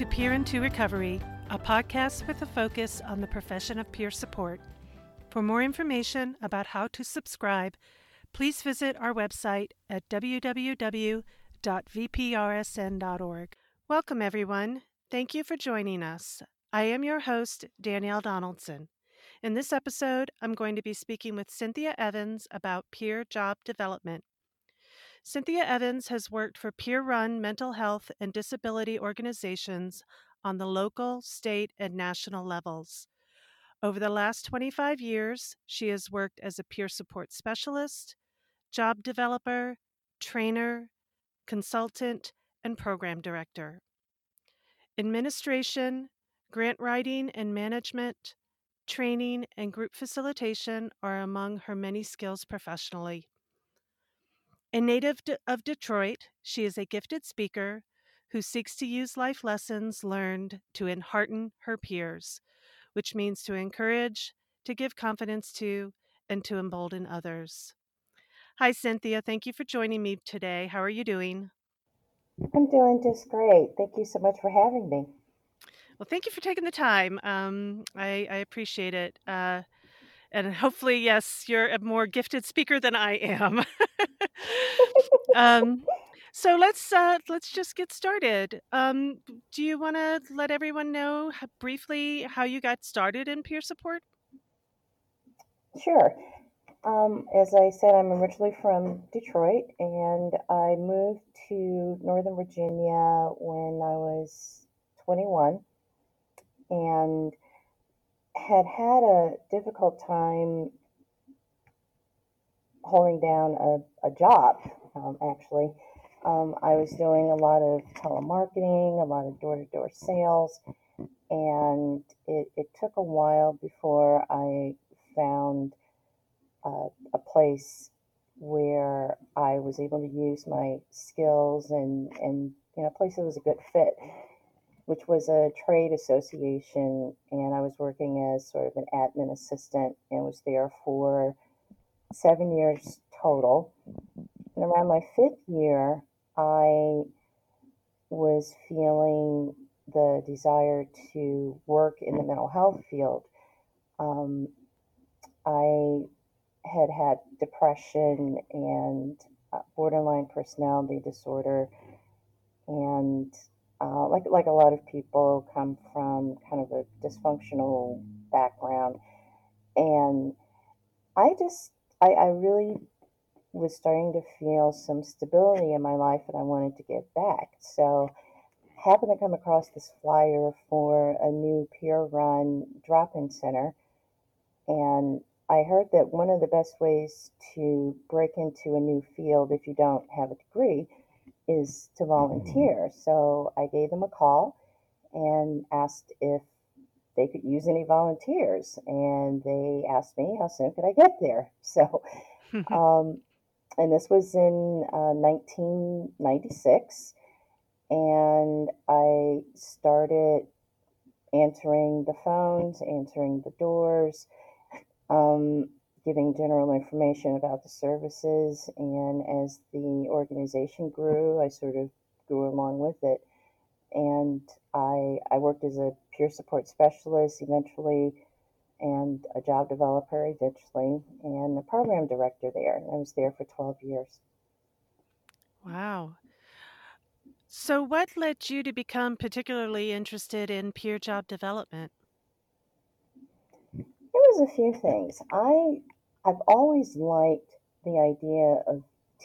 To Peer into Recovery, a podcast with a focus on the profession of peer support. For more information about how to subscribe, please visit our website at www.vprsn.org. Welcome, everyone. Thank you for joining us. I am your host, Danielle Donaldson. In this episode, I'm going to be speaking with Cynthia Evans about peer job development. Cynthia Evans has worked for peer run mental health and disability organizations on the local, state, and national levels. Over the last 25 years, she has worked as a peer support specialist, job developer, trainer, consultant, and program director. Administration, grant writing and management, training, and group facilitation are among her many skills professionally. A native of Detroit, she is a gifted speaker who seeks to use life lessons learned to enhearten her peers, which means to encourage, to give confidence to, and to embolden others. Hi, Cynthia. Thank you for joining me today. How are you doing? I'm doing just great. Thank you so much for having me. Well, thank you for taking the time. Um, I, I, appreciate it. Uh, and hopefully, yes, you're a more gifted speaker than I am. um, so let's uh, let's just get started. Um, do you want to let everyone know briefly how you got started in peer support? Sure. Um, as I said, I'm originally from Detroit, and I moved to Northern Virginia when I was 21, and had had a difficult time holding down a, a job, um, actually. Um, I was doing a lot of telemarketing, a lot of door to door sales, and it, it, took a while before I found uh, a place where I was able to use my skills and, and you know, a place that was a good fit which was a trade association, and I was working as sort of an admin assistant and was there for seven years total. And around my fifth year, I was feeling the desire to work in the mental health field. Um, I had had depression and uh, borderline personality disorder, and uh, like like a lot of people come from kind of a dysfunctional background, and I just I, I really was starting to feel some stability in my life, and I wanted to get back. So happened to come across this flyer for a new peer run drop-in center, and I heard that one of the best ways to break into a new field if you don't have a degree is to volunteer. So I gave them a call and asked if they could use any volunteers. And they asked me how soon could I get there. So, um, and this was in uh, 1996. And I started answering the phones, answering the doors. Um, giving general information about the services. And as the organization grew, I sort of grew along with it. And I, I worked as a peer support specialist eventually, and a job developer eventually, and a program director there. And I was there for 12 years. Wow. So, what led you to become particularly interested in peer job development? It was a few things. I I've always liked the idea of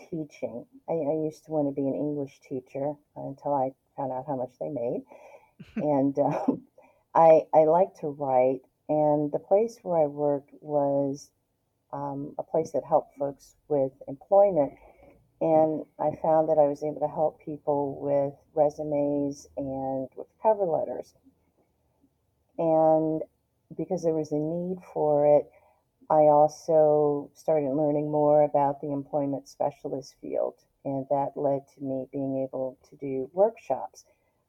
teaching. I, I used to want to be an English teacher until I found out how much they made, and um, I I like to write. And the place where I worked was um, a place that helped folks with employment. And I found that I was able to help people with resumes and with cover letters. And because there was a need for it, I also started learning more about the employment specialist field, and that led to me being able to do workshops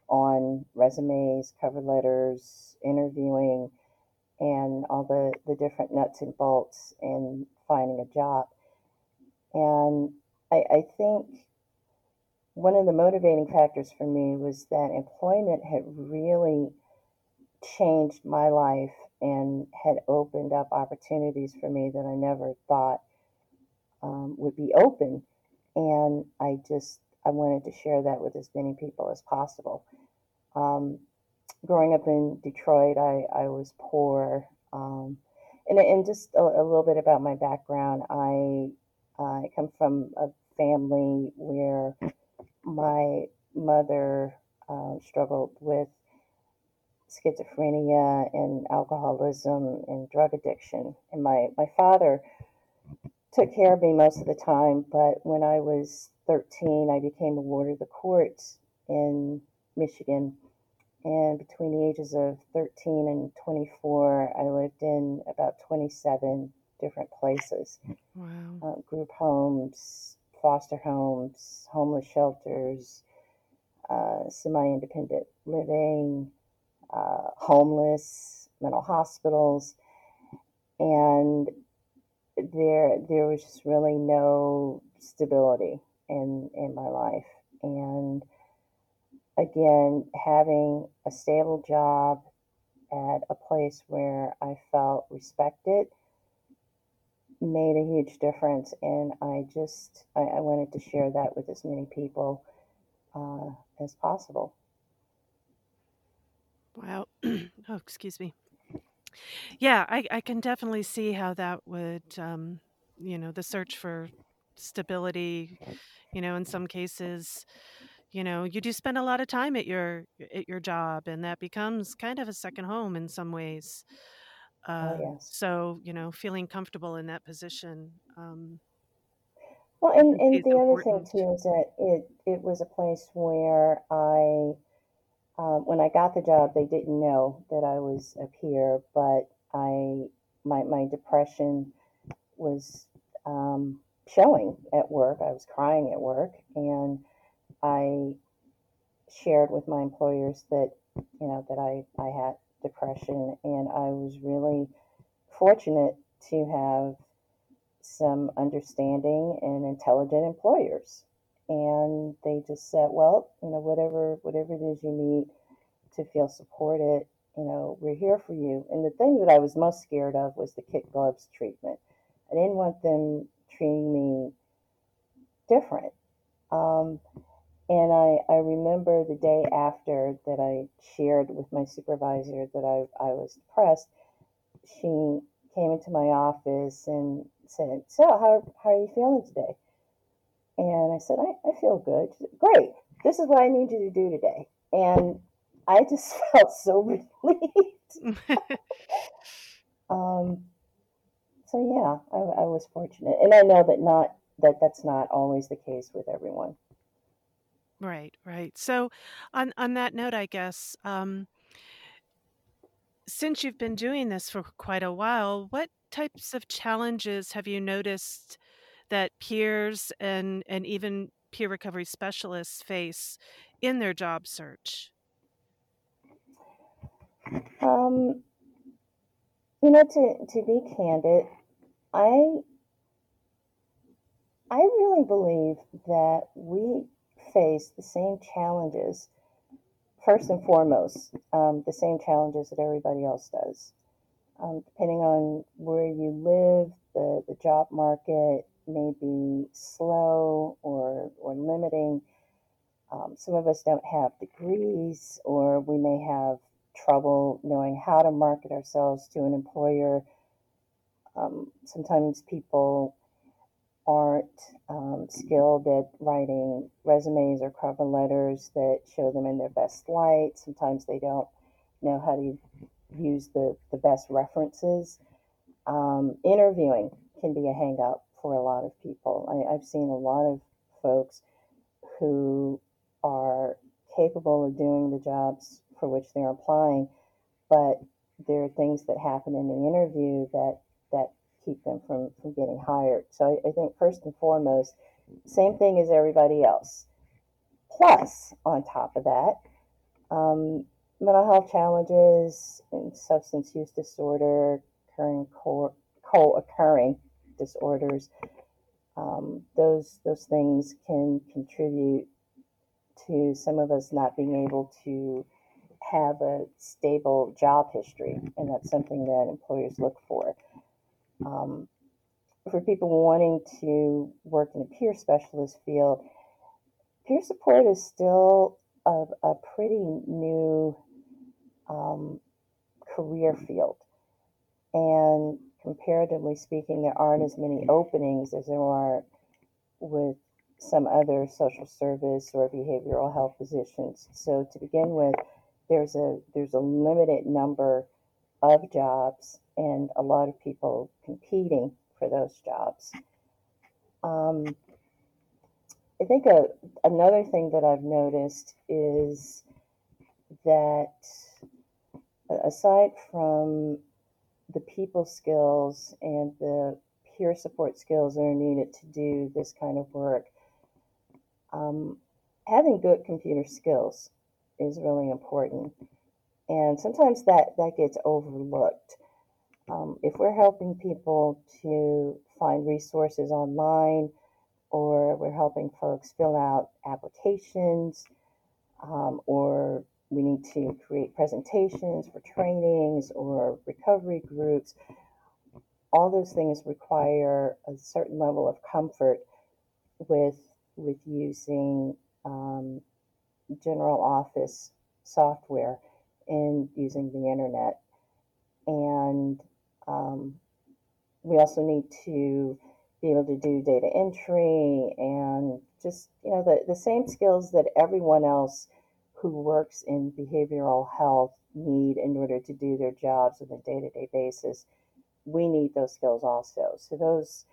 on resumes, cover letters, interviewing, and all the, the different nuts and bolts in finding a job. And I, I think one of the motivating factors for me was that employment had really changed my life and had opened up opportunities for me that I never thought um, would be open. And I just I wanted to share that with as many people as possible. Um, growing up in Detroit, I, I was poor. Um, and, and just a, a, little bit about my background. I, I come from a family where my mother uh, struggled with schizophrenia and alcoholism and drug addiction. And my, my father took care of me most of the time, but when I was 13, I became a ward of the courts in Michigan. And between the ages of 13 and 24, I lived in about 27 different places wow. uh, group homes, foster homes, homeless shelters, uh, semi independent living, uh, homeless, mental hospitals. And there, there was just really no stability in, in my life. And again, having a stable job at a place where I felt respected made a huge difference. And I just, I, I wanted to share that with as many people uh, as possible. Wow. oh, excuse me. Yeah, I, I can definitely see how that would, um, you know, the search for stability, you know, in some cases, you know, you do spend a lot of time at your at your job, and that becomes kind of a second home in some ways. Oh, Uh, yes. so, you know, feeling comfortable in that position um, Well, and, and the other thing too is that it, it was a place where I, um, when I got the job, they didn't know that I was a peer, but I, my, my depression was um, showing at work. I was crying at work, and I shared with my employers that, you know, that I, I had depression, and I was really fortunate to have some understanding and intelligent employers. And they just said, well, you know, whatever whatever it is you need to feel supported, you know, we're here for you. And the thing that I was most scared of was the kid gloves treatment. I didn't want them treating me different. Um, and I, I remember the day after that I shared with my supervisor that I, I was depressed, she came into my office and said, So, how, how are you feeling today? And I said, I, I feel good. Said, Great. This is what I need you to do today. And I just felt so relieved. um, so yeah, I, I was fortunate, and I know that not that that's not always the case with everyone. right, right. So, on on that note, I guess um, since you've been doing this for quite a while, what types of challenges have you noticed that peers and and even peer recovery specialists face in their job search? Um, you know, to to be candid, I I really believe that we face the same challenges first and foremost, um, the same challenges that everybody else does. Um, depending on where you live, the, the job market may be slow or, or limiting. Um, some of us don't have degrees, or we may have trouble knowing how to market ourselves to an employer. Um, sometimes people aren't um, skilled at writing resumes or cover letters that show them in their best light. Sometimes they don't know how to use the, the best references. Um, interviewing can be a hang up for a lot of people. I, I've seen a lot of folks who are capable of doing the jobs for which they're applying, but there are things that happen in the interview that that keep them from, from getting hired. So I, I think first and foremost, same thing as everybody else. Plus, on top of that, um, mental health challenges and substance use disorder, occurring co occurring disorders, um, those those things can contribute to some of us not being able to have a stable job history, and that's something that employers look for. Um, for people wanting to work in a peer specialist field, peer support is still a, a pretty new um, career field. And comparatively speaking, there aren't as many openings as there are with some other social service or behavioral health positions. So to begin with, there's a there's a limited number of jobs and a lot of people competing for those jobs. Um, I think a, another thing that I've noticed is that aside from the people skills and the peer support skills that are needed to do this kind of work, um, having good computer skills is really important. And sometimes that, that gets overlooked. Um, if we're helping people to find resources online, or we're helping folks fill out applications, um, or we need to create presentations for trainings or recovery groups. All those things require a certain level of comfort with with using um, general office software and using the internet. And um, we also need to be able to do data entry and just, you know, the, the same skills that everyone else who works in behavioral health need in order to do their jobs on a day-to-day basis. We need those skills also. So those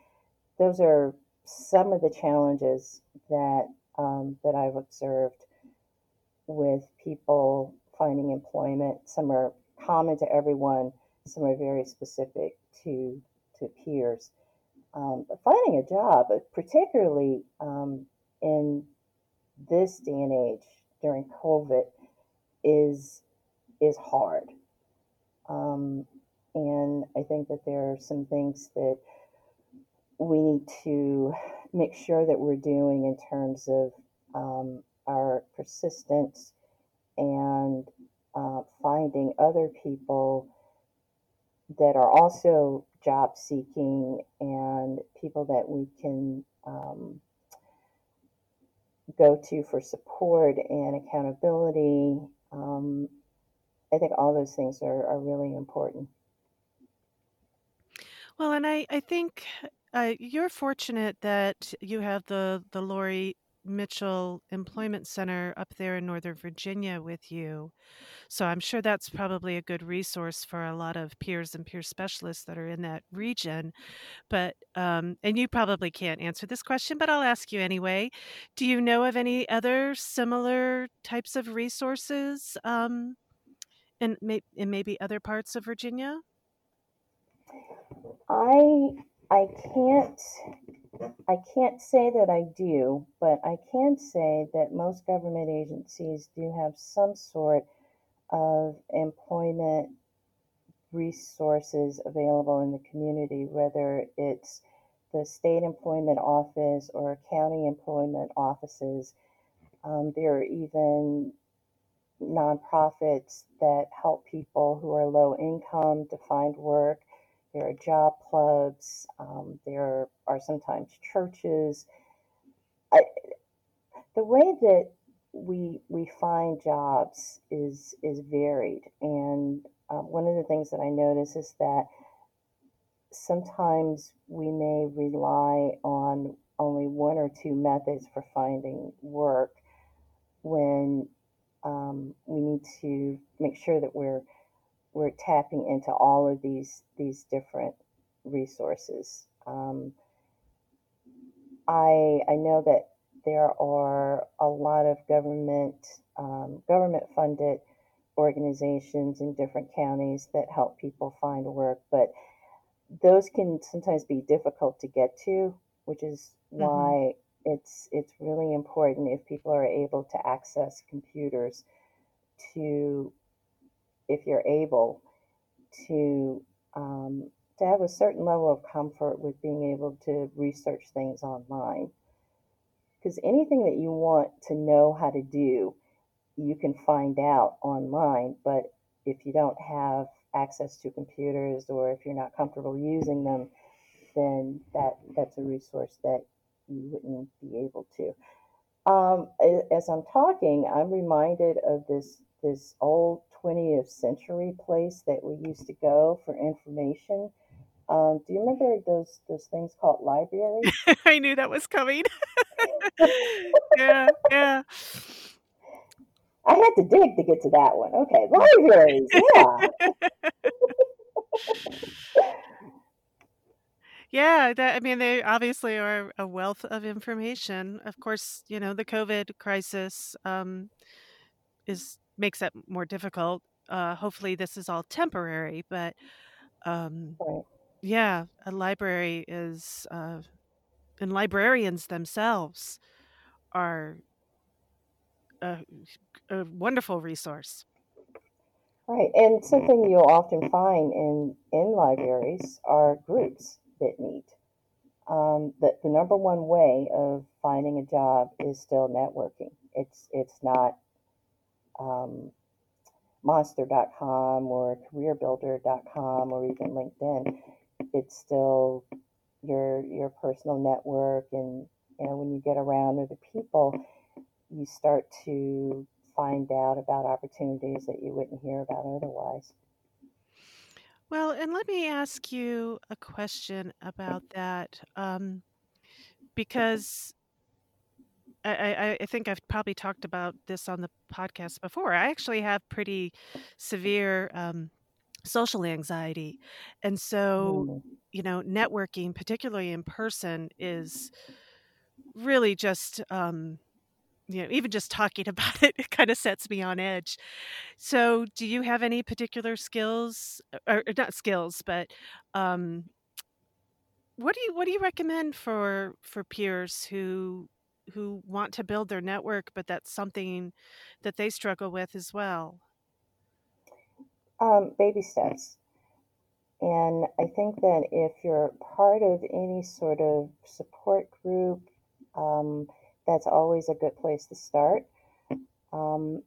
those are some of the challenges that um, that I've observed with people finding employment. Some are common to everyone. Some are very specific to to peers. Um, but finding a job, particularly um, in this day and age during COVID, is is hard. Um, and I think that there are some things that we need to make sure that we're doing in terms of um, our persistence and uh, finding other people that are also job seeking and people that we can um, go to for support and accountability. Um, I think all those things are, are really important. Well, and I, I think uh, you're fortunate that you have the, the Laurie Mitchell Employment Center up there in Northern Virginia with you. So I'm sure that's probably a good resource for a lot of peers and peer specialists that are in that region. But, um, and you probably can't answer this question, but I'll ask you anyway. Do you know of any other similar types of resources um, in, in maybe other parts of Virginia? I I can't I can't say that I do, but I can say that most government agencies do have some sort of employment resources available in the community, whether it's the state employment office or county employment offices. Um, there are even nonprofits that help people who are low income to find work. There are job clubs. Um, there are sometimes churches. I, the way that we we find jobs is is varied, and um, one of the things that I notice is that sometimes we may rely on only one or two methods for finding work when um, we need to make sure that we're we're tapping into all of these these different resources. Um, I I know that there are a lot of government um, government funded organizations in different counties that help people find work, but those can sometimes be difficult to get to, which is mm-hmm. why it's it's really important if people are able to access computers to if you're able to um, to have a certain level of comfort with being able to research things online because anything that you want to know how to do, you can find out online. But if you don't have access to computers or if you're not comfortable using them, then that that's a resource that you wouldn't be able to. Um, as I'm talking, I'm reminded of this this old 20th century place that we used to go for information. Um, do you remember those those things called libraries? I knew that was coming. yeah, yeah. I had to dig to get to that one. Okay, libraries. Yeah. Yeah, that I mean, they obviously are a wealth of information. Of course, you know, the COVID crisis um, is makes it more difficult. Uh, hopefully, this is all temporary, but um, Right. yeah, a library is, uh, and librarians themselves are a, a wonderful resource. Right. And something you'll often find in in libraries are groups that meet. Um, the, the number one way of finding a job is still networking. It's it's not um, monster.com or careerbuilder.com or even LinkedIn. It's still your your personal network and you know when you get around other people you start to find out about opportunities that you wouldn't hear about otherwise. Well, and let me ask you a question about that, um, because I, I, think I've probably talked about this on the podcast before. I actually have pretty severe um, social anxiety. And so, you know, networking, particularly in person, is really just, um, you know, even just talking about it, it kind of sets me on edge. So, do you have any particular skills, or, or not skills, but um, what do you what do you recommend for for peers who who want to build their network, but that's something that they struggle with as well? Um, baby steps. And I think that if you're part of any sort of support group, um, that's always a good place to start. Um,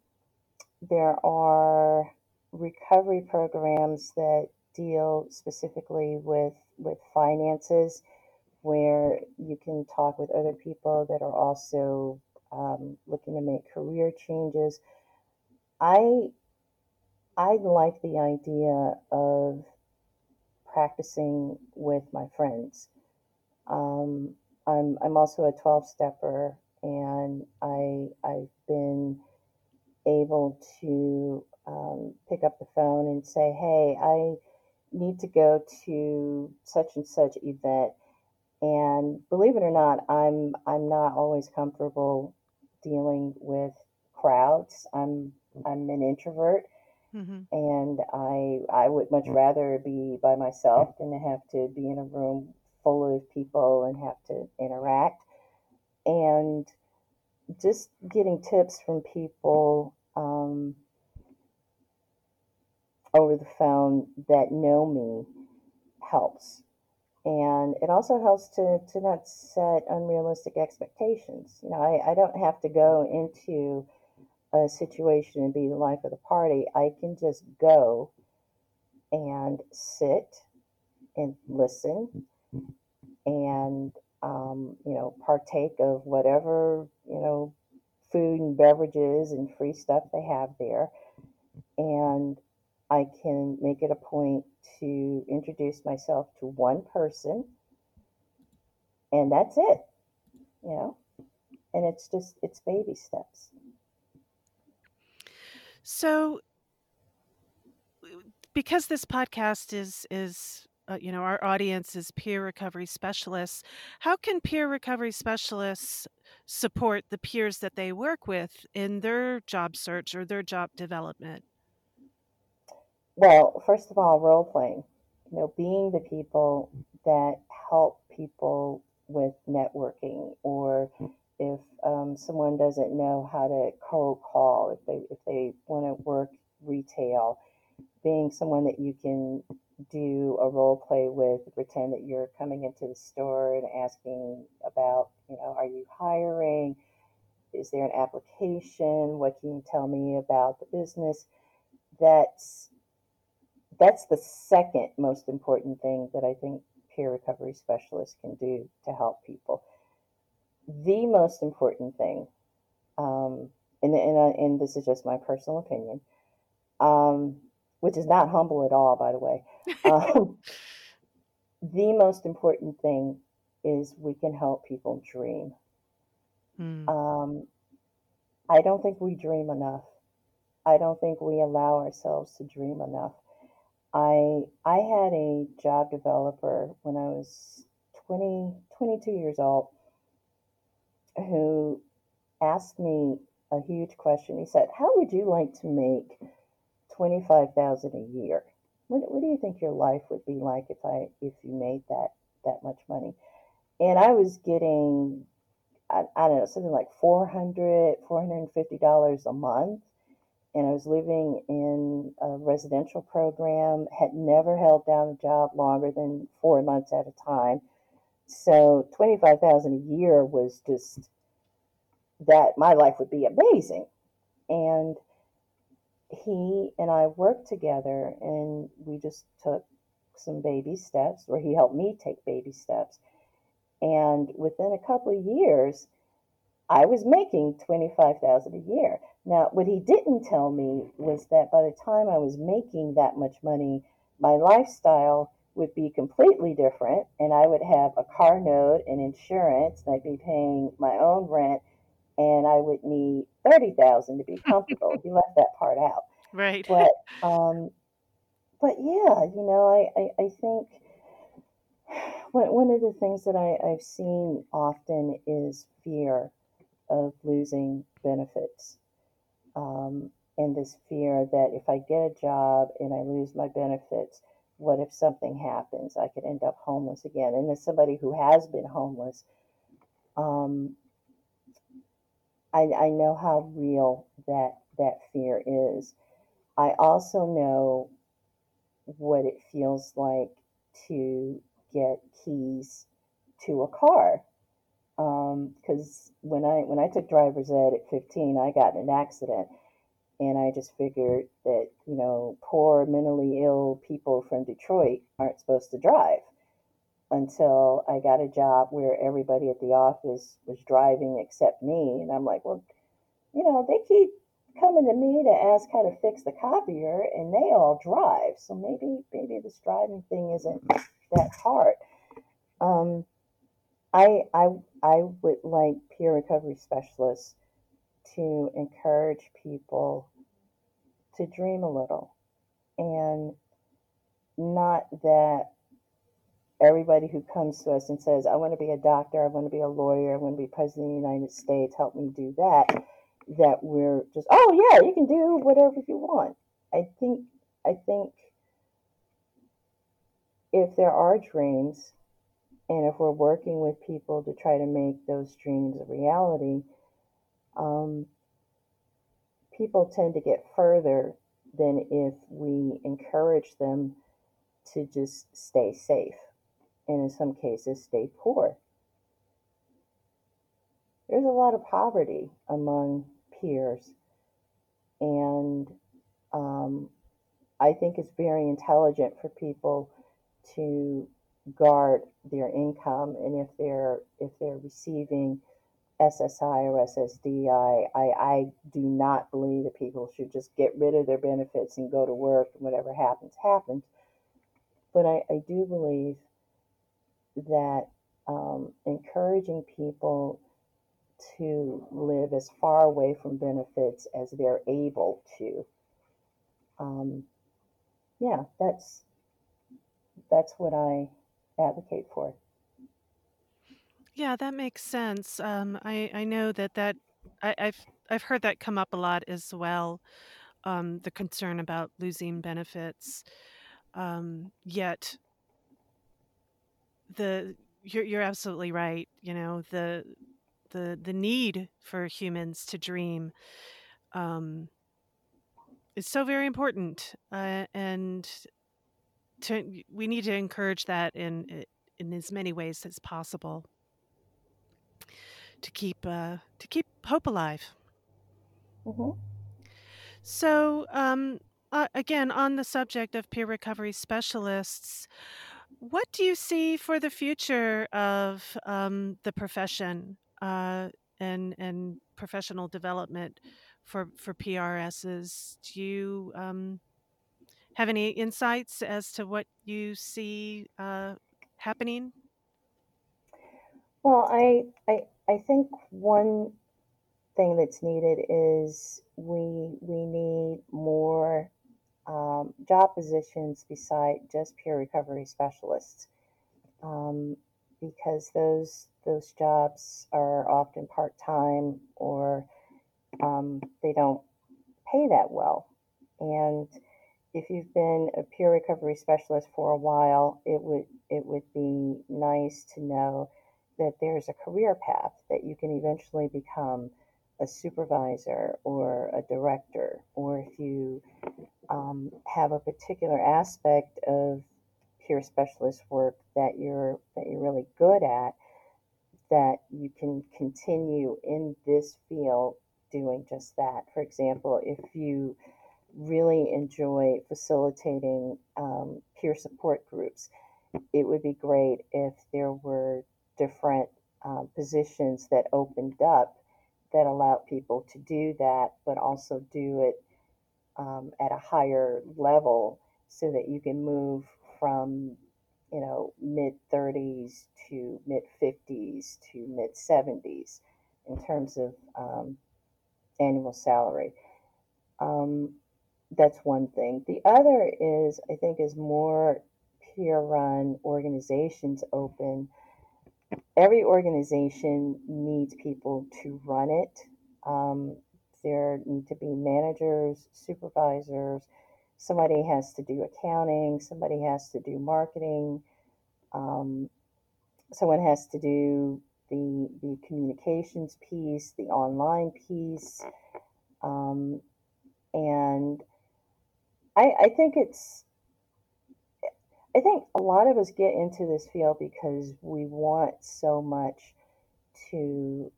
there are recovery programs that deal specifically with with finances, where you can talk with other people that are also um, looking to make career changes. I I like the idea of practicing with my friends. Um, I'm I'm also a 12 stepper, and I I've been able to um, pick up the phone and say, hey, I need to go to such and such event. And believe it or not, I'm I'm not always comfortable dealing with crowds. I'm I'm an introvert, hmm and I I would much rather be by myself than to have to be in a room full of people and have to interact. And just getting tips from people um, over the phone that know me helps. And it also helps to, to not set unrealistic expectations. You know, I, I don't have to go into a situation and be the life of the party. I can just go and sit and listen and, um, you know, partake of whatever, you know, food and beverages and free stuff they have there. And I can make it a point to introduce myself to one person, and that's it, you know. And it's just it's baby steps. So, because this podcast is is uh, you know our audience is peer recovery specialists, how can peer recovery specialists support the peers that they work with in their job search or their job development? Well, first of all, role playing, you know, being the people that help people with networking, or if um, someone doesn't know how to cold call, if they if they want to work retail, being someone that you can do a role play with, pretend that you're coming into the store and asking about, you know, are you hiring? Is there an application? What can you tell me about the business? That's that's the second most important thing that I think peer recovery specialists can do to help people. The most important thing, um, and, and, and this is just my personal opinion, um, which is not humble at all, by the way. Um, the most important thing is we can help people dream. Mm. Um, I don't think we dream enough. I don't think we allow ourselves to dream enough. I I had a job developer when I was 20, 22 years old who asked me a huge question. He said, "How would you like to make twenty five thousand a year? What, what do you think your life would be like if I if you made that that much money?" And I was getting I, I don't know something like 400 450 dollars a month and I was living in a residential program, had never held down a job longer than four months at a time. So 25,000 a year was just that my life would be amazing. And he and I worked together and we just took some baby steps, where he helped me take baby steps. And within a couple of years, I was making 25,000 a year. Now, what he didn't tell me was that by the time I was making that much money, my lifestyle would be completely different and I would have a car note and insurance and I'd be paying my own rent and I would need 30,000 to be comfortable. he left that part out. Right. But um but yeah, you know, I I, I think one, one of the things that I, I've seen often is fear of losing benefits um, and this fear that if I get a job and I lose my benefits, what if something happens? I could end up homeless again. And as somebody who has been homeless, um, I, I know how real that that fear is. I also know what it feels like to get keys to a car because um, when I when I took driver's ed at 15, I got in an accident, and I just figured that you know poor mentally ill people from Detroit aren't supposed to drive until I got a job where everybody at the office was driving except me, and I'm like, well, you know, they keep coming to me to ask how to fix the copier, and they all drive, so maybe maybe this driving thing isn't that hard. Um, I, I, I would like peer recovery specialists to encourage people to dream a little and not that everybody who comes to us and says, I want to be a doctor, I want to be a lawyer, I want to be president of the United States, help me do that, that we're just, oh yeah, you can do whatever you want. I think I think if there are dreams and if we're working with people to try to make those dreams a reality, um, people tend to get further than if we encourage them to just stay safe and in some cases stay poor. There's a lot of poverty among peers, and um, I think it's very intelligent for people to guard their income and if they're if they're receiving SSI or SSDI, I, I do not believe that people should just get rid of their benefits and go to work and whatever happens, happens. But I, I do believe that um, encouraging people to live as far away from benefits as they're able to. Um, yeah, that's that's what I advocate for. Yeah, that makes sense. Um, I I know that that I, I've I've heard that come up a lot as well. Um, the concern about losing benefits. Um, yet the you're you're absolutely right. You know the the the need for humans to dream um, is so very important, uh, and to we need to encourage that in in as many ways as possible to keep uh, to keep hope alive. Mm-hmm. So, um, uh, again, on the subject of peer recovery specialists, what do you see for the future of um, the profession uh, and and professional development for for PRSs? Do you um, have any insights as to what you see uh, happening? Well, I, I I think one thing that's needed is we we need more um, job positions beside just peer recovery specialists um, because those those jobs are often part time or um, they don't pay that well and if you've been a peer recovery specialist for a while, it would it would be nice to know that there's a career path that you can eventually become a supervisor or a director, or if you um, have a particular aspect of peer specialist work that you're that you're really good at, that you can continue in this field doing just that. For example, if you really enjoy facilitating um, peer support groups. It would be great if there were different um, positions that opened up that allow people to do that, but also do it um, at a higher level so that you can move from you know mid 30s to mid 50s to mid 70s in terms of um, annual salary. Um, that's one thing. The other is, I think, as more peer run organizations open, every organization needs people to run it. Um, there need to be managers, supervisors, somebody has to do accounting, somebody has to do marketing, um, someone has to do the, the communications piece, the online piece. Um, and I, I think it's I think a lot of us get into this field because we want so much to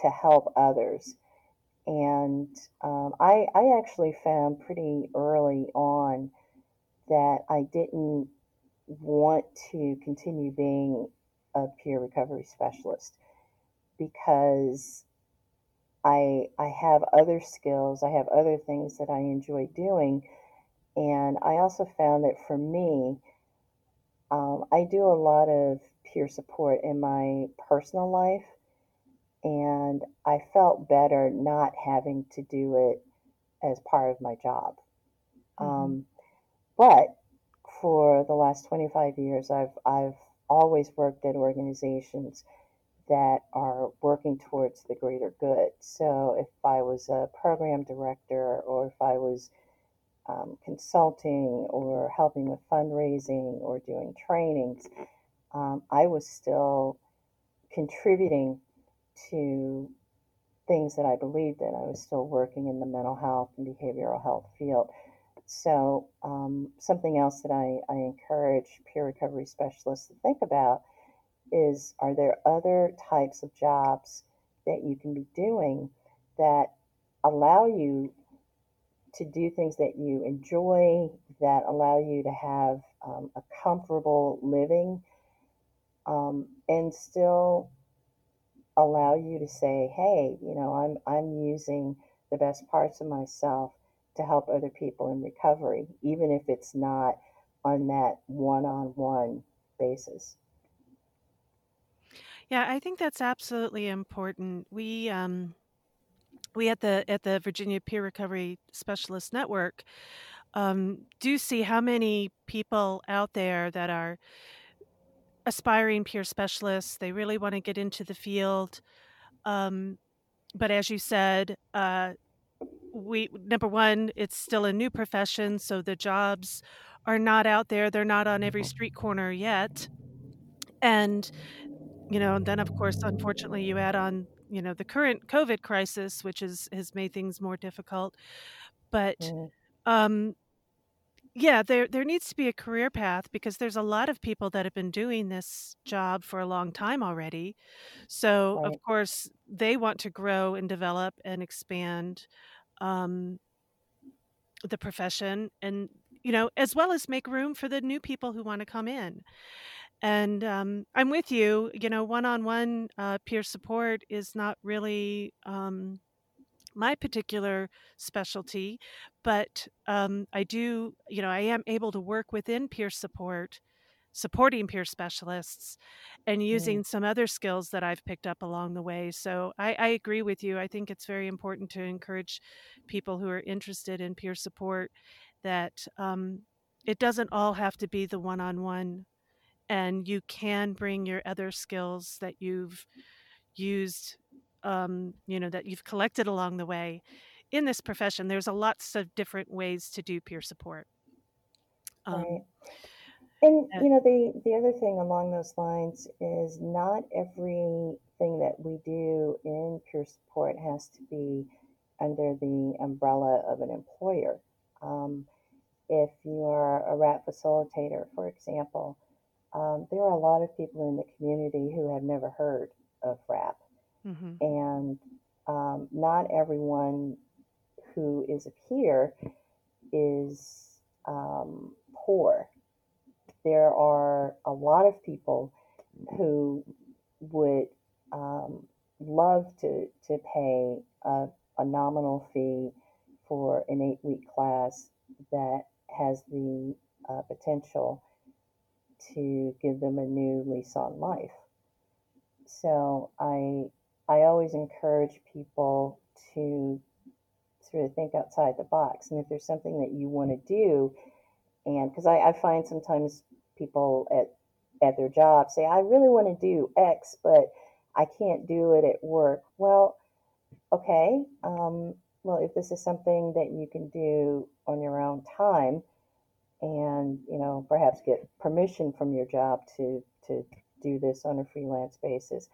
to help others. And um, I, I actually found pretty early on that I didn't want to continue being a peer recovery specialist because I I have other skills, I have other things that I enjoy doing, and I also found that for me, um, I do a lot of peer support in my personal life, and I felt better not having to do it as part of my job. Mm-hmm. Um, but for the last 25 years, I've I've always worked at organizations that are working towards the greater good. So if I was a program director or if I was um, consulting or helping with fundraising or doing trainings, um, I was still contributing to things that I believed in. I was still working in the mental health and behavioral health field. So, um, something else that I, I encourage peer recovery specialists to think about is are there other types of jobs that you can be doing that allow you to do things that you enjoy, that allow you to have um, a comfortable living, um, and still allow you to say, "Hey, you know, I'm I'm using the best parts of myself to help other people in recovery, even if it's not on that one-on-one basis." Yeah, I think that's absolutely important. We um, we at the at the Virginia Peer Recovery Specialist Network um, do see how many people out there that are aspiring peer specialists. They really want to get into the field, um, but as you said, uh, we number one, it's still a new profession, so the jobs are not out there. They're not on every street corner yet, and you know, and then of course, unfortunately, you add on, you know, the current COVID crisis, which is has made things more difficult. But um, yeah, there there needs to be a career path because there's a lot of people that have been doing this job for a long time already. So, of course, they want to grow and develop and expand um, the profession and, you know, as well as make room for the new people who want to come in. And um, I'm with you, you know, one on one peer support is not really. Um, my particular specialty, but um, I do, you know, I am able to work within peer support, supporting peer specialists, and mm, using some other skills that I've picked up along the way. So I, I agree with you. I think it's very important to encourage people who are interested in peer support that um, it doesn't all have to be the one on one. And you can bring your other skills that you've used, um, you know, that you've collected along the way in this profession. There's a lots of different ways to do peer support. right. Um, And uh, you know, the the other thing along those lines is not everything that we do in peer support has to be under the umbrella of an employer. Um, if you are a WRAP facilitator, for example, um, there are a lot of people in the community who have never heard of WRAP, mhm. and um, not everyone who is a peer is um, poor there are a lot of people who would um, love to, to pay a, a nominal fee for an eight week class that has the uh, potential to give them a new lease on life. So I I always encourage people to sort of think outside the box. And if there's something that you want to do, and because I, I find sometimes people at at their job say, I really want to do X, but I can't do it at work. Well, okay. Um, well, if this is something that you can do on your own time, and you know perhaps get permission from your job to to do this on a freelance basis,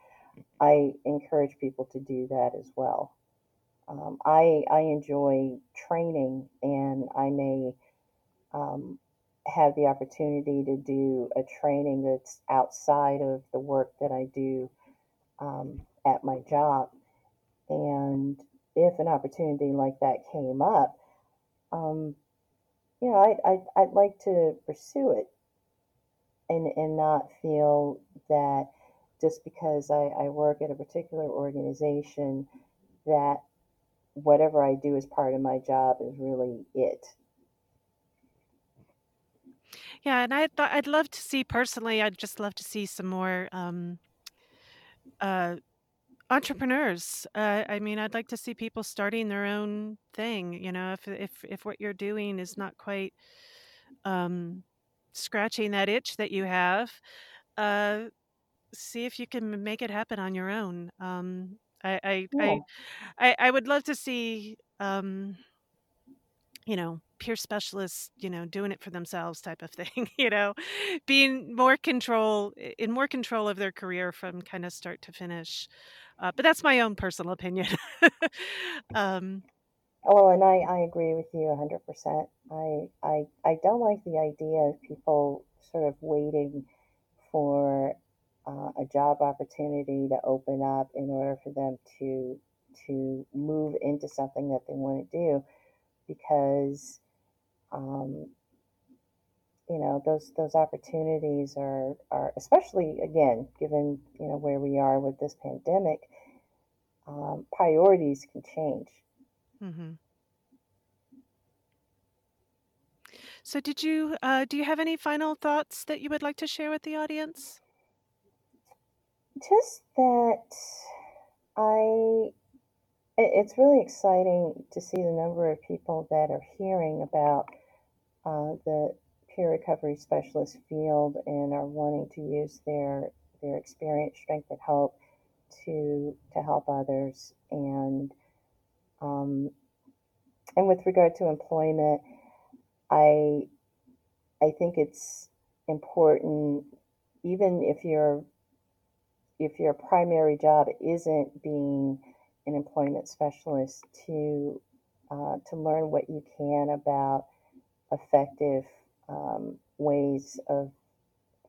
I encourage people to do that as well. Um, I I enjoy training, and I may um, have the opportunity to do a training that's outside of the work that I do um, at my job. And if an opportunity like that came up, um, you know, I'd, I'd, I'd like to pursue it and, and not feel that just because I, I work at a particular organization that whatever I do as part of my job is really it. Yeah, and I'd I'd love to see personally. I'd just love to see some more um, uh, entrepreneurs. Uh, I mean, I'd like to see people starting their own thing. You know, if if if what you're doing is not quite um, scratching that itch that you have, uh, see if you can make it happen on your own. Um, I, I I I I would love to see. Um, you know, peer specialists, you know, doing it for themselves type of thing, you know, being more control in more control of their career from kind of start to finish. Uh, but that's my own personal opinion. um, Well, and I, I agree with you 100%. I, I, I don't like the idea of people sort of waiting for uh, a job opportunity to open up in order for them to to move into something that they want to do because um, you know those those opportunities are are especially again given you know where we are with this pandemic um, priorities can change mhm. So, did you uh, do you have any final thoughts that you would like to share with the audience? just that I it's really exciting to see the number of people that are hearing about uh, the peer recovery specialist field and are wanting to use their their experience, strength, and hope to to help others. And um, and with regard to employment, I I think it's important, even if your if your primary job isn't being an employment specialist, to uh, to learn what you can about effective um, ways of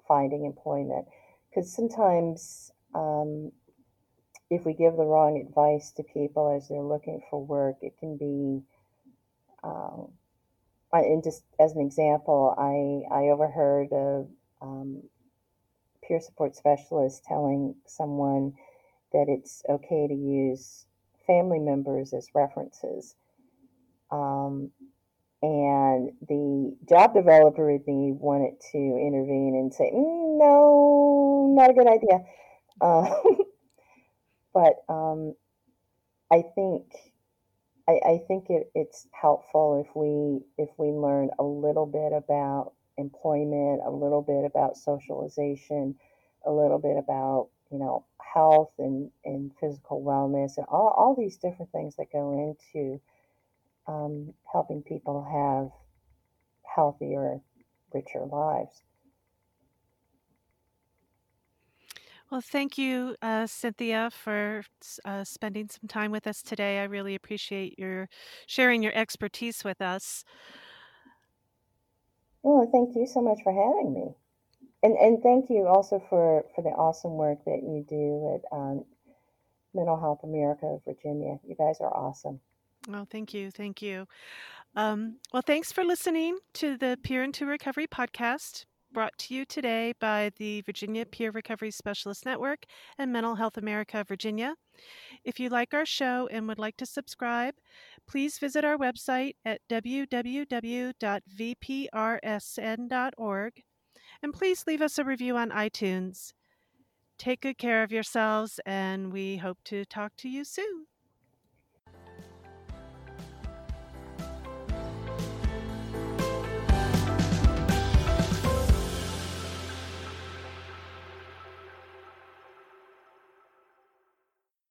finding employment. Because sometimes, um, if we give the wrong advice to people as they're looking for work, it can be. Um, and just as an example, I, I overheard a um, peer support specialist telling someone that it's okay to use family members as references. Um, and the job developer in me wanted to intervene and say, mm, no, not a good idea. Uh, but um, I think I, think it, it's helpful if we if we learn a little bit about employment, a little bit about socialization, a little bit about you know health and, and physical wellness and all, all these different things that go into um, helping people have healthier, richer lives. Well, thank you, uh, Cynthia, for uh, spending some time with us today. I really appreciate your sharing your expertise with us. Well, thank you so much for having me, and and thank you also for for the awesome work that you do at um, Mental Health America of Virginia. You guys are awesome. Oh, thank you. Thank you. Um, well, thanks for listening to the Peer into Recovery podcast, brought to you today by the Virginia Peer Recovery Specialist Network and Mental Health America Virginia. If you like our show and would like to subscribe, please visit our website at www.vprsn.org and please leave us a review on iTunes. Take good care of yourselves, and we hope to talk to you soon.